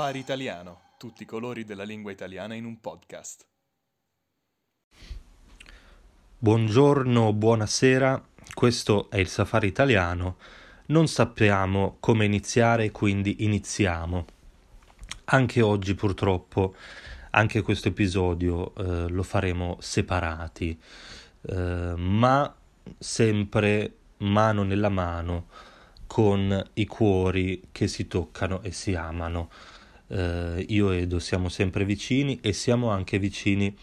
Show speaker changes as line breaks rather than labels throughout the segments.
Safari Italiano, tutti i colori della lingua italiana in un podcast.
Buongiorno, buonasera, questo è il Safari Italiano. Non sappiamo come iniziare, quindi iniziamo. Anche oggi purtroppo, anche questo episodio eh, lo faremo separati, eh, ma sempre mano nella mano con i cuori che si toccano e si amano. Eh, io ed Edo siamo sempre vicini e siamo anche vicini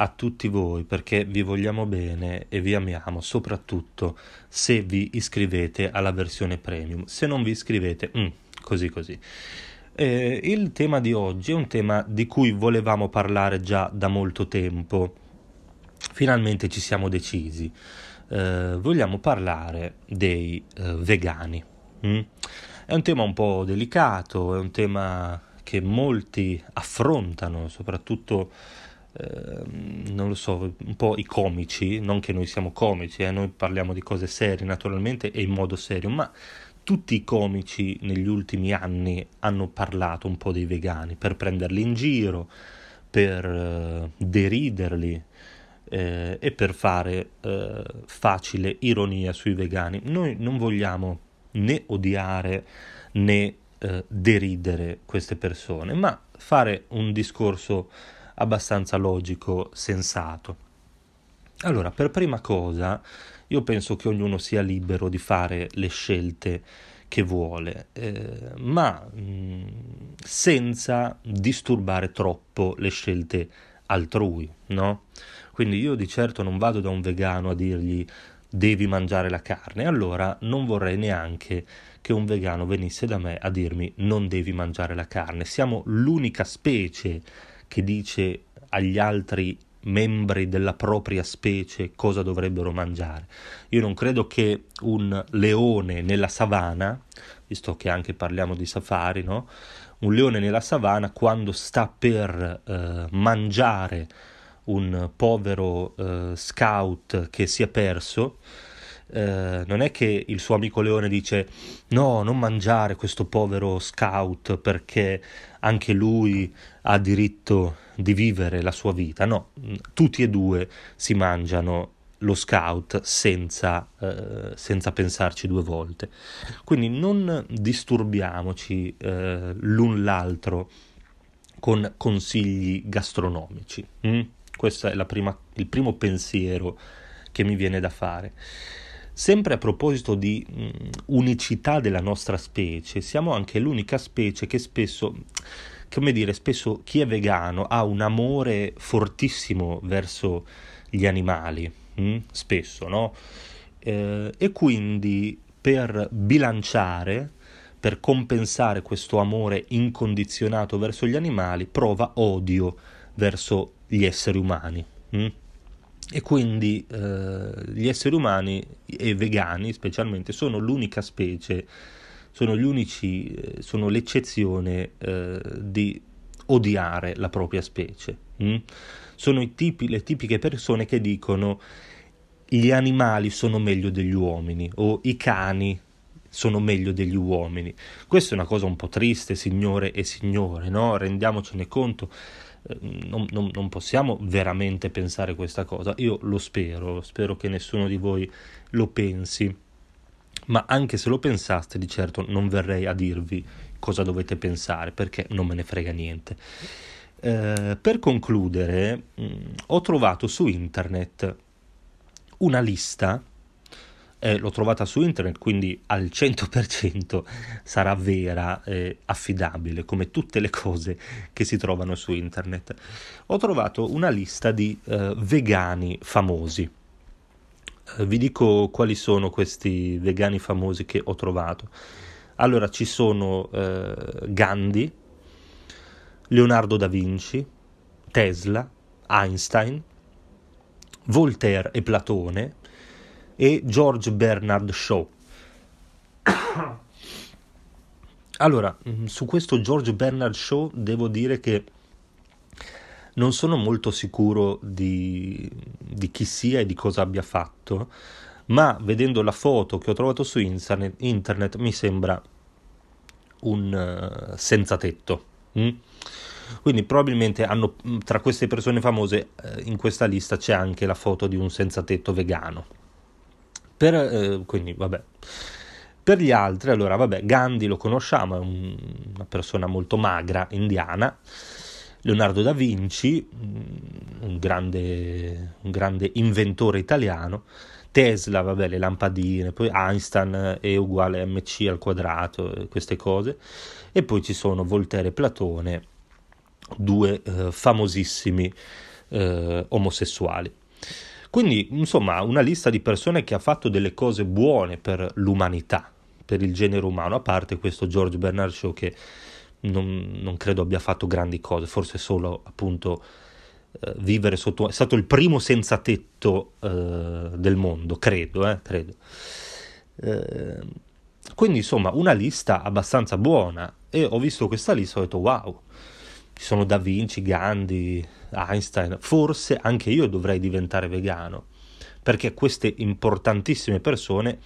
a tutti voi perché vi vogliamo bene e vi amiamo, soprattutto se vi iscrivete alla versione premium. Se non vi iscrivete, mm, così così. Eh, il tema di oggi è un tema di cui volevamo parlare già da molto tempo. Finalmente ci siamo decisi eh, vogliamo parlare dei eh, vegani. Mm? È un tema un po' delicato, è un tema che molti affrontano, soprattutto eh, non lo so, un po' i comici, non che noi siamo comici, eh, noi parliamo di cose serie naturalmente e in modo serio, ma tutti i comici negli ultimi anni hanno parlato un po' dei vegani per prenderli in giro, per eh, deriderli, eh, e per fare eh, facile ironia sui vegani. Noi non vogliamo né odiare né eh, deridere queste persone, ma fare un discorso abbastanza logico, sensato. Allora, per prima cosa, io penso che ognuno sia libero di fare le scelte che vuole, eh, ma mh, senza disturbare troppo le scelte altrui, no? Quindi io di certo non vado da un vegano a dirgli devi mangiare la carne, allora non vorrei neanche che un vegano venisse da me a dirmi non devi mangiare la carne. Siamo l'unica specie che dice agli altri membri della propria specie cosa dovrebbero mangiare. Io non credo che un leone nella savana, visto che anche parliamo di safari, no? Un leone nella savana quando sta per eh, mangiare un povero uh, scout che si è perso, uh, non è che il suo amico leone dice no, non mangiare questo povero scout perché anche lui ha diritto di vivere la sua vita, no, tutti e due si mangiano lo scout senza, uh, senza pensarci due volte. Quindi non disturbiamoci l'un l'altro con consigli gastronomici. Mm? Questo è prima, il primo pensiero che mi viene da fare. Sempre a proposito di mh, unicità della nostra specie, siamo anche l'unica specie che spesso, come dire, spesso chi è vegano ha un amore fortissimo verso gli animali, mh? spesso, no? Eh, e quindi per bilanciare, per compensare questo amore incondizionato verso gli animali, prova odio verso gli esseri umani. Hm? E quindi eh, gli esseri umani e vegani specialmente sono l'unica specie, sono gli unici, eh, sono l'eccezione eh, di odiare la propria specie. Hm? Sono tipi, le tipiche persone che dicono gli animali sono meglio degli uomini o i cani sono meglio degli uomini. Questa è una cosa un po' triste, signore e signore, no? Rendiamocene conto non, non, non, possiamo veramente pensare questa cosa. Io lo spero, spero che nessuno di voi lo pensi, ma anche se lo pensaste, di certo non verrei a dirvi cosa dovete pensare perché non me ne frega niente. Eh, per concludere, mh, ho trovato su internet una lista eh, l'ho trovata su internet, quindi al 100% sarà vera e affidabile, come tutte le cose che si trovano su internet. Ho trovato una lista di eh, vegani famosi. Eh, vi dico quali sono questi vegani famosi che ho trovato. Allora ci sono eh, Gandhi, Leonardo da Vinci, Tesla, Einstein, Voltaire e Platone, e George Bernard Shaw. Allora, mm, su questo George Bernard Shaw devo dire che non sono molto sicuro di, di, chi sia e di cosa abbia fatto, ma vedendo la foto che ho trovato su internet, internet mi sembra un uh, senza tetto. Mm? Quindi probabilmente hanno, mm, tra queste persone famose eh, in questa lista c'è anche la foto di un senza tetto vegano. Per, eh, quindi vabbè. Per gli altri, allora vabbè, Gandhi lo conosciamo, è un, una persona molto magra, indiana. Leonardo da Vinci, mm, un grande, un grande inventore italiano. Tesla, vabbè, le lampadine, poi Einstein è uguale a mc al quadrato, queste cose. E poi ci sono Voltaire e Platone, due eh, famosissimi eh, omosessuali. Quindi, insomma, una lista di persone che ha fatto delle cose buone per l'umanità, per il genere umano, a parte questo George Bernard Shaw che non, non credo abbia fatto grandi cose, forse solo appunto eh, vivere sotto... è stato il primo senza tetto eh, del mondo, credo, eh, credo. Eh, quindi insomma una lista abbastanza buona e ho visto questa lista e ho detto wow, ci sono Da Vinci, Gandhi, Einstein, forse anche io dovrei diventare vegano, perché queste importantissime persone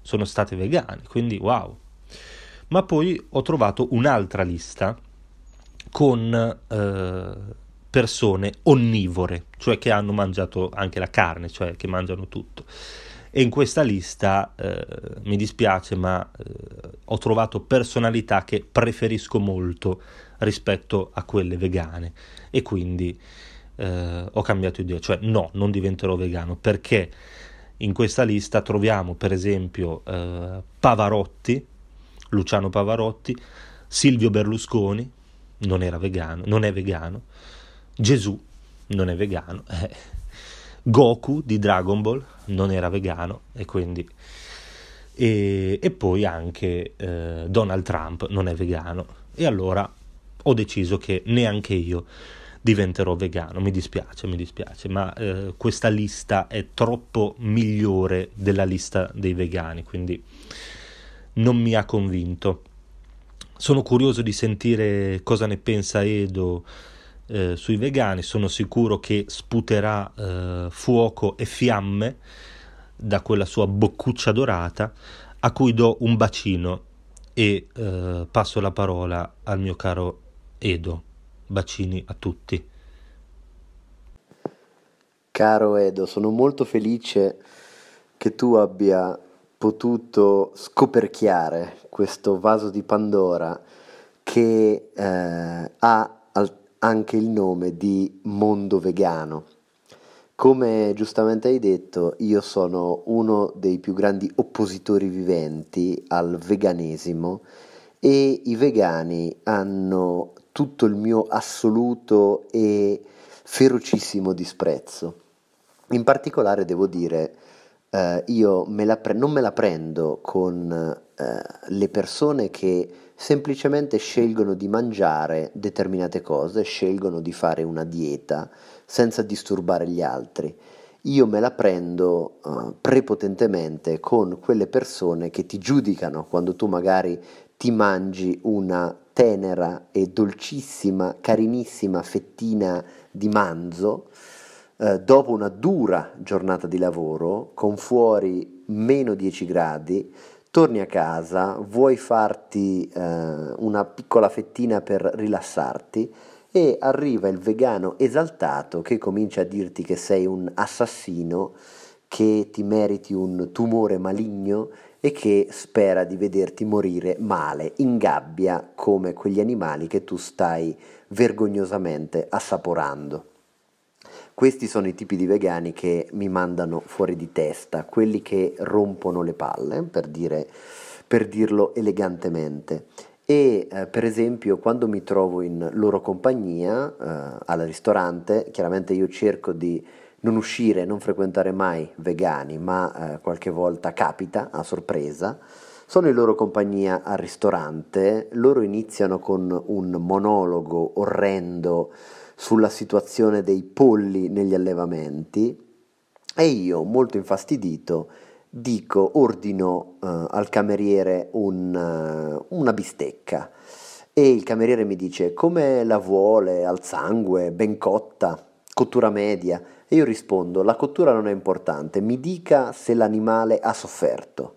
sono state vegane, quindi wow. Ma poi ho trovato un'altra lista con eh, persone onnivore, cioè che hanno mangiato anche la carne, cioè che mangiano tutto. E in questa lista, eh, mi dispiace, ma eh, ho trovato personalità che preferisco molto rispetto a quelle vegane. E quindi eh, ho cambiato idea, cioè no, non diventerò vegano perché in questa lista troviamo per esempio eh, Pavarotti, Luciano Pavarotti, Silvio Berlusconi, non era vegano, non è vegano, Gesù non è vegano, eh, Goku di Dragon Ball non era vegano e quindi e, e poi anche eh, Donald Trump non è vegano. E allora ho deciso che neanche io diventerò vegano, mi dispiace, mi dispiace, ma eh, questa lista è troppo migliore della lista dei vegani, quindi non mi ha convinto. Sono curioso di sentire cosa ne pensa Edo eh, sui vegani, sono sicuro che sputerà eh, fuoco e fiamme da quella sua boccuccia dorata, a cui do un bacino e eh, passo la parola al mio caro Edo. Bacini a tutti.
Caro Edo, sono molto felice che tu abbia potuto scoperchiare questo vaso di Pandora che eh, ha anche il nome di mondo vegano. Come giustamente hai detto, io sono uno dei più grandi oppositori viventi al veganesimo e i vegani hanno tutto il mio assoluto e ferocissimo disprezzo. In particolare devo dire, eh, io me pre- non me la prendo con eh, le persone che semplicemente scelgono di mangiare determinate cose, scelgono di fare una dieta senza disturbare gli altri. Io me la prendo uh, prepotentemente con quelle persone che ti giudicano quando tu magari ti mangi una tenera e dolcissima, carinissima fettina di manzo, eh, dopo una dura giornata di lavoro, con fuori meno 10 gradi, torni a casa, vuoi farti eh, una piccola fettina per rilassarti e arriva il vegano esaltato che comincia a dirti che sei un assassino, che ti meriti un tumore maligno e che spera di vederti morire male, in gabbia, come quegli animali che tu stai vergognosamente assaporando. Questi sono i tipi di vegani che mi mandano fuori di testa, quelli che rompono le palle, per, dire, per dirlo elegantemente. E eh, per esempio quando mi trovo in loro compagnia eh, al ristorante, chiaramente io cerco di non uscire, non frequentare mai vegani, ma eh, qualche volta capita a sorpresa. Sono in loro compagnia al ristorante, loro iniziano con un monologo orrendo sulla situazione dei polli negli allevamenti e io, molto infastidito, dico, ordino uh, al cameriere un, uh, una bistecca e il cameriere mi dice come la vuole, al sangue, ben cotta, cottura media. E io rispondo, la cottura non è importante, mi dica se l'animale ha sofferto.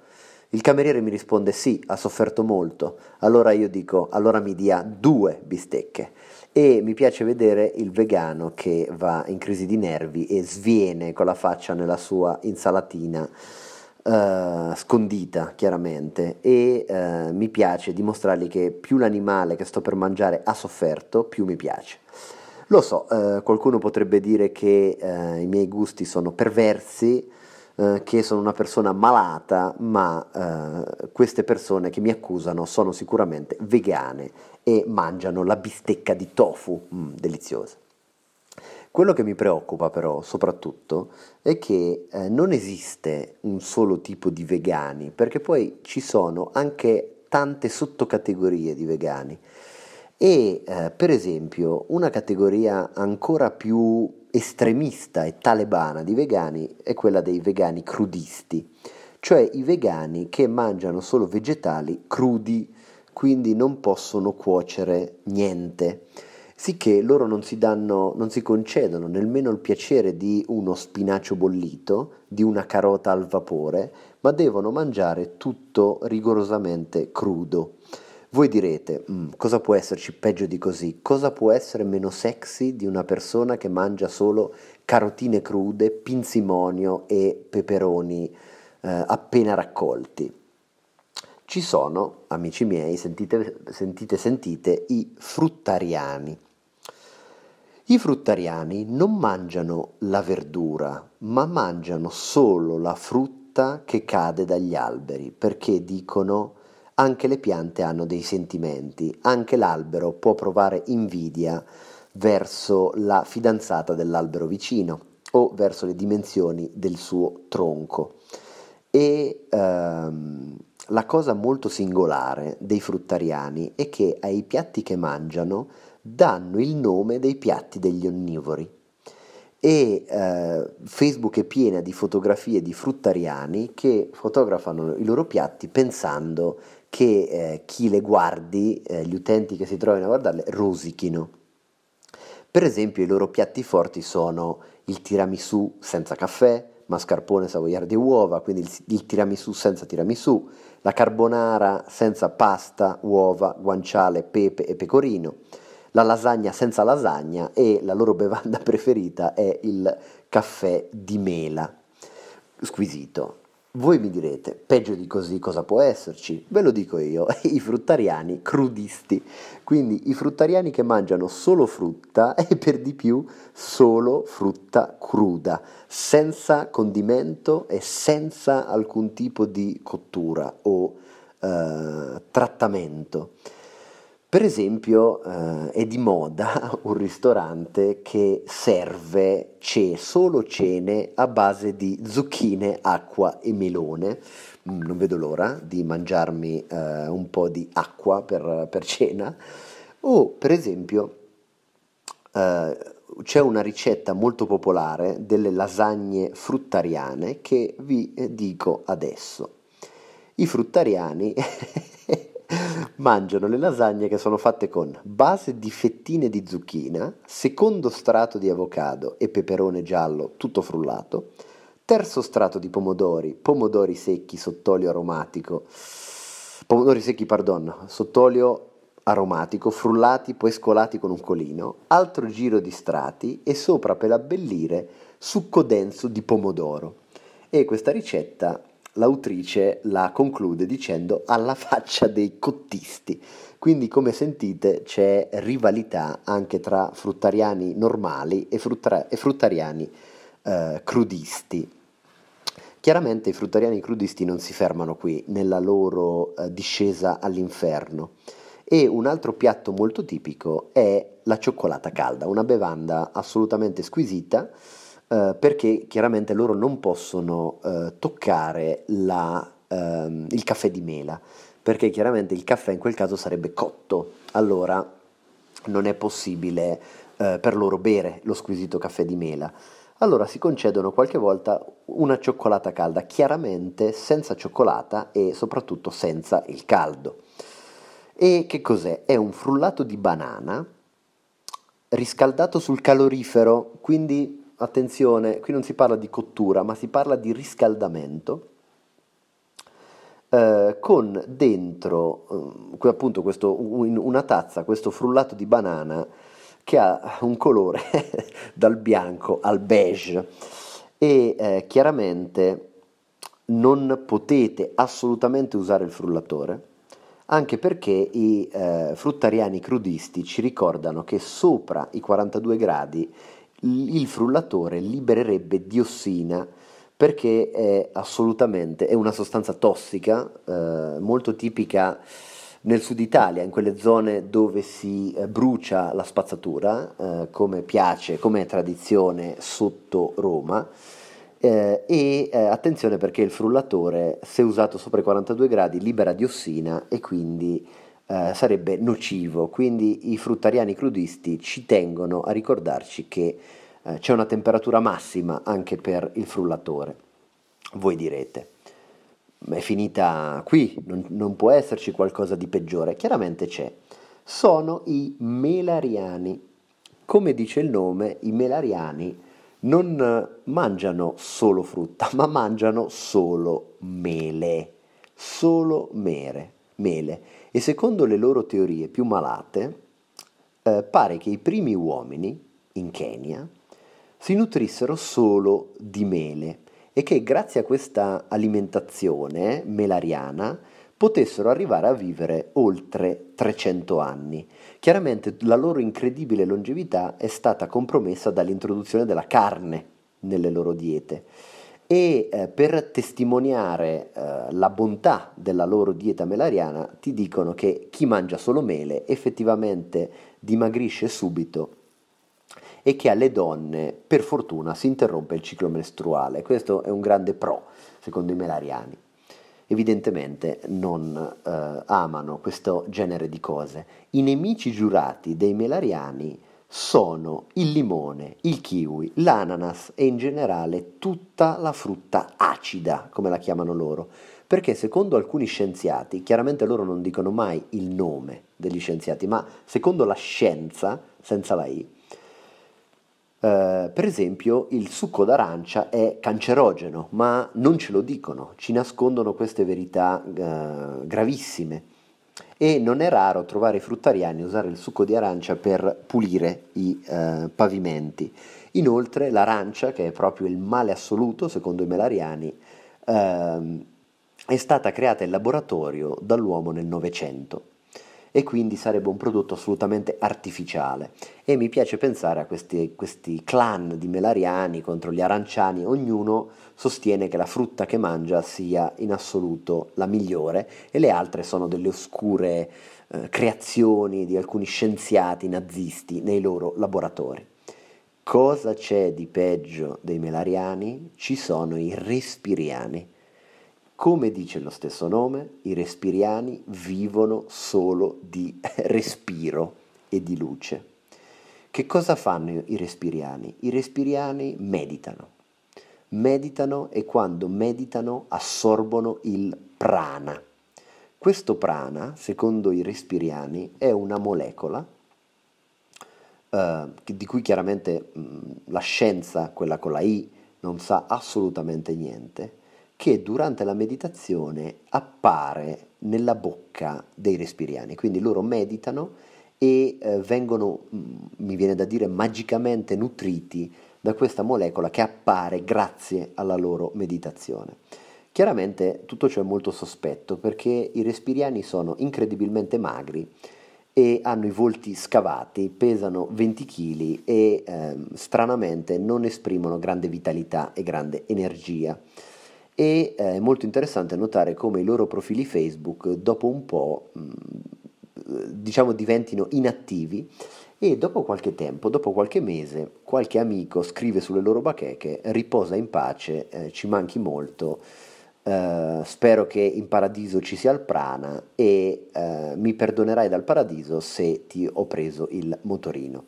Il cameriere mi risponde sì, ha sofferto molto. Allora io dico, allora mi dia due bistecche. E mi piace vedere il vegano che va in crisi di nervi e sviene con la faccia nella sua insalatina Uh, scondita chiaramente e uh, mi piace dimostrargli che più l'animale che sto per mangiare ha sofferto, più mi piace. Lo so, uh, qualcuno potrebbe dire che i miei gusti sono perversi, che sono una persona malata, ma queste persone che mi accusano sono sicuramente vegane e mangiano la bistecca di tofu, mm, deliziosa. Quello che mi preoccupa però soprattutto è che eh, non esiste un solo tipo di vegani, perché poi ci sono anche tante sottocategorie di vegani. E eh, per esempio una categoria ancora più estremista e talebana di vegani è quella dei vegani crudisti, cioè i vegani che mangiano solo vegetali crudi, quindi non possono cuocere niente sicché loro non si, danno, non si concedono nemmeno il piacere di uno spinacio bollito, di una carota al vapore, ma devono mangiare tutto rigorosamente crudo. Voi direte, mm, cosa può esserci peggio di così? Cosa può essere meno sexy di una persona che mangia solo carotine crude, pinzimonio e peperoni eh, appena raccolti? Ci sono, amici miei, sentite, sentite, sentite, i fruttariani. I fruttariani non mangiano la verdura, ma mangiano solo la frutta che cade dagli alberi, perché dicono anche le piante hanno dei sentimenti, anche l'albero può provare invidia verso la fidanzata dell'albero vicino o verso le dimensioni del suo tronco. E ehm, la cosa molto singolare dei fruttariani è che ai piatti che mangiano danno il nome dei piatti degli onnivori. E eh, Facebook è piena di fotografie di fruttariani che fotografano i loro piatti pensando che eh, chi le guardi, eh, gli utenti che si trovino a guardarle, rosichino. Per esempio i loro piatti forti sono il tiramisù senza caffè, mascarpone savoiardi e uova, quindi il, il tiramisù senza tiramisù, la carbonara senza pasta, uova, guanciale, pepe e pecorino, la lasagna senza lasagna e la loro bevanda preferita è il caffè di mela. Squisito. Voi mi direte, peggio di così cosa può esserci? Ve lo dico io, i fruttariani crudisti, quindi i fruttariani che mangiano solo frutta e per di più solo frutta cruda, senza condimento e senza alcun tipo di cottura o eh, trattamento. Per esempio eh, è di moda un ristorante che serve ce- solo cene a base di zucchine, acqua e melone. Mm, non vedo l'ora di mangiarmi eh, un po' di acqua per, per cena. O per esempio eh, c'è una ricetta molto popolare delle lasagne fruttariane che vi dico adesso. I fruttariani mangiano le lasagne che sono fatte con base di fettine di zucchina, secondo strato di avocado e peperone giallo tutto frullato, terzo strato di pomodori, pomodori secchi sott'olio aromatico, pomodori secchi, pardon, sott'olio aromatico, frullati poi scolati con un colino, altro giro di strati e sopra per abbellire succo denso di pomodoro. E questa ricetta l'autrice la conclude dicendo alla faccia dei cottisti. Quindi come sentite c'è rivalità anche tra fruttariani normali e, frutta- e fruttariani eh, crudisti. Chiaramente i fruttariani crudisti non si fermano qui nella loro eh, discesa all'inferno. E un altro piatto molto tipico è la cioccolata calda, una bevanda assolutamente squisita eh, perché chiaramente loro non possono eh, toccare la, ehm, il caffè di mela, perché chiaramente il caffè in quel caso sarebbe cotto, allora non è possibile eh, per loro bere lo squisito caffè di mela. Allora si concedono qualche volta una cioccolata calda, chiaramente senza cioccolata e soprattutto senza il caldo. E che cos'è? È un frullato di banana riscaldato sul calorifero, quindi attenzione, qui non si parla di cottura, ma si parla di riscaldamento, eh, con dentro eh, appunto questo, in una tazza questo frullato di banana che ha un colore dal bianco al beige. E eh, chiaramente non potete assolutamente usare il frullatore anche perché i eh, fruttariani crudisti ci ricordano che sopra i 42 gradi il frullatore libererebbe diossina perché è assolutamente è una sostanza tossica eh, molto tipica nel sud Italia, in quelle zone dove si eh, brucia la spazzatura, eh, come piace, come è tradizione sotto Roma. Eh, e eh, attenzione perché il frullatore, se usato sopra i 42 gradi, libera diossina e quindi eh, sarebbe nocivo. Quindi i fruttariani crudisti ci tengono a ricordarci che eh, c'è una temperatura massima anche per il frullatore. Voi direte, è finita qui, non, non può esserci qualcosa di peggiore. Chiaramente c'è. Sono i melariani. Come dice il nome, i melariani non mangiano solo frutta, ma mangiano solo mele, solo mere, mele. E secondo le loro teorie più malate, eh, pare che i primi uomini in Kenya si nutrissero solo di mele e che grazie a questa alimentazione melariana potessero arrivare a vivere oltre 300 anni. Chiaramente la loro incredibile longevità è stata compromessa dall'introduzione della carne nelle loro diete e eh, per testimoniare eh, la bontà della loro dieta melariana ti dicono che chi mangia solo mele effettivamente dimagrisce subito e che alle donne per fortuna si interrompe il ciclo mestruale. Questo è un grande pro, secondo i melariani. Evidentemente non eh, amano questo genere di cose. I nemici giurati dei melariani sono il limone, il kiwi, l'ananas e in generale tutta la frutta acida, come la chiamano loro, perché secondo alcuni scienziati, chiaramente loro non dicono mai il nome degli scienziati, ma secondo la scienza, senza la I, Uh, per esempio, il succo d'arancia è cancerogeno, ma non ce lo dicono, ci nascondono queste verità uh, gravissime. E non è raro trovare i fruttariani usare il succo di arancia per pulire i uh, pavimenti. Inoltre, l'arancia, che è proprio il male assoluto, secondo i melariani, ehm, è stata creata in laboratorio dall'uomo nel Novecento e quindi sarebbe un prodotto assolutamente artificiale. E mi piace pensare a questi, questi clan di melariani contro gli aranciani, ognuno sostiene che la frutta che mangia sia in assoluto la migliore e le altre sono delle oscure eh, creazioni di alcuni scienziati nazisti nei loro laboratori. Cosa c'è di peggio dei melariani? Ci sono i respiriani come dice lo stesso nome, i respiriani vivono solo di respiro e di luce. Che cosa fanno i respiriani? I respiriani meditano. Meditano e quando meditano assorbono il prana. Questo prana, secondo i respiriani, è una molecola eh, di cui chiaramente mh, la scienza, quella con la I, non sa assolutamente niente, che durante la meditazione appare nella bocca dei respiriani. Quindi loro meditano e eh, vengono, mm, mi viene da dire, magicamente nutriti da questa molecola che appare grazie alla loro meditazione. Chiaramente tutto ciò è molto sospetto perché i respiriani sono incredibilmente magri e hanno i volti scavati, pesano 20 kg e eh, stranamente non esprimono grande vitalità e grande energia e eh, è molto interessante notare come i loro profili Facebook dopo un po' mm, diciamo diventino inattivi e dopo qualche tempo, dopo qualche mese, qualche amico scrive sulle loro bacheche riposa in pace, eh, ci manchi molto, eh, spero che in paradiso ci sia il prana e eh, mi perdonerai dal paradiso se ti ho preso il motorino.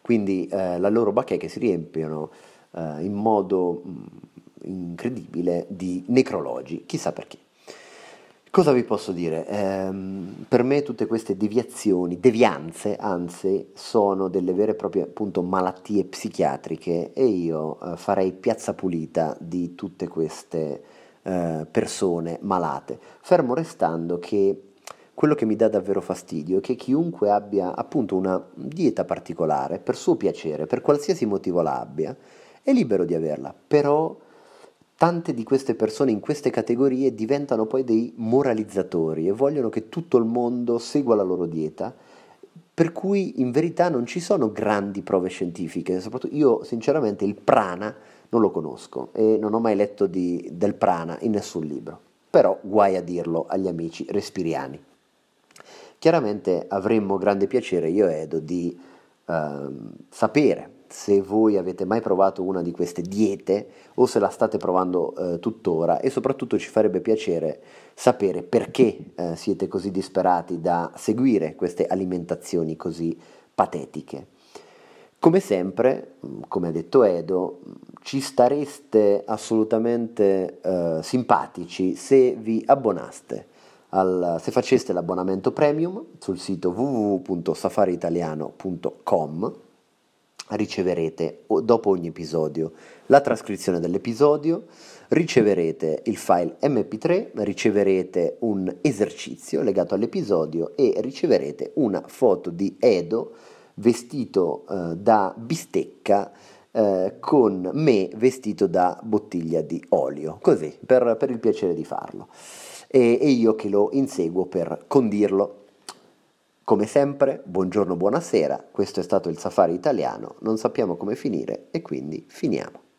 Quindi eh, la loro bacheche si riempiono eh, in modo mh, mm, incredibile di necrologi, chissà perché. Cosa vi posso dire? Eh, per me tutte queste deviazioni, devianze, anzi, sono delle vere e proprie appunto malattie psichiatriche e io eh, farei piazza pulita di tutte queste eh, persone malate, fermo restando che quello che mi dà davvero fastidio è che chiunque abbia appunto una dieta particolare, per suo piacere, per qualsiasi motivo la abbia, è libero di averla, però tante di queste persone in queste categorie diventano poi dei moralizzatori e vogliono che tutto il mondo segua la loro dieta, per cui in verità non ci sono grandi prove scientifiche, soprattutto io sinceramente il prana non lo conosco e non ho mai letto di, del prana in nessun libro, però guai a dirlo agli amici respiriani. Chiaramente avremmo grande piacere, io e Edo, di eh, sapere se voi avete mai provato una di queste diete o se la state provando eh, tuttora e soprattutto ci farebbe piacere sapere perché eh, siete così disperati da seguire queste alimentazioni così patetiche. Come sempre, mm, come ha detto Edo, ci stareste assolutamente eh, simpatici se vi abbonaste al, se faceste l'abbonamento premium sul sito www.safariitaliano.com riceverete dopo ogni episodio la trascrizione dell'episodio, riceverete il file mp3, riceverete un esercizio legato all'episodio e riceverete una foto di Edo vestito eh, da bistecca eh, con me vestito da bottiglia di olio, così per, per il piacere di farlo. E, e io che lo inseguo per condirlo. Come sempre, buongiorno, buonasera, questo è stato il safari italiano, non sappiamo come finire e quindi finiamo.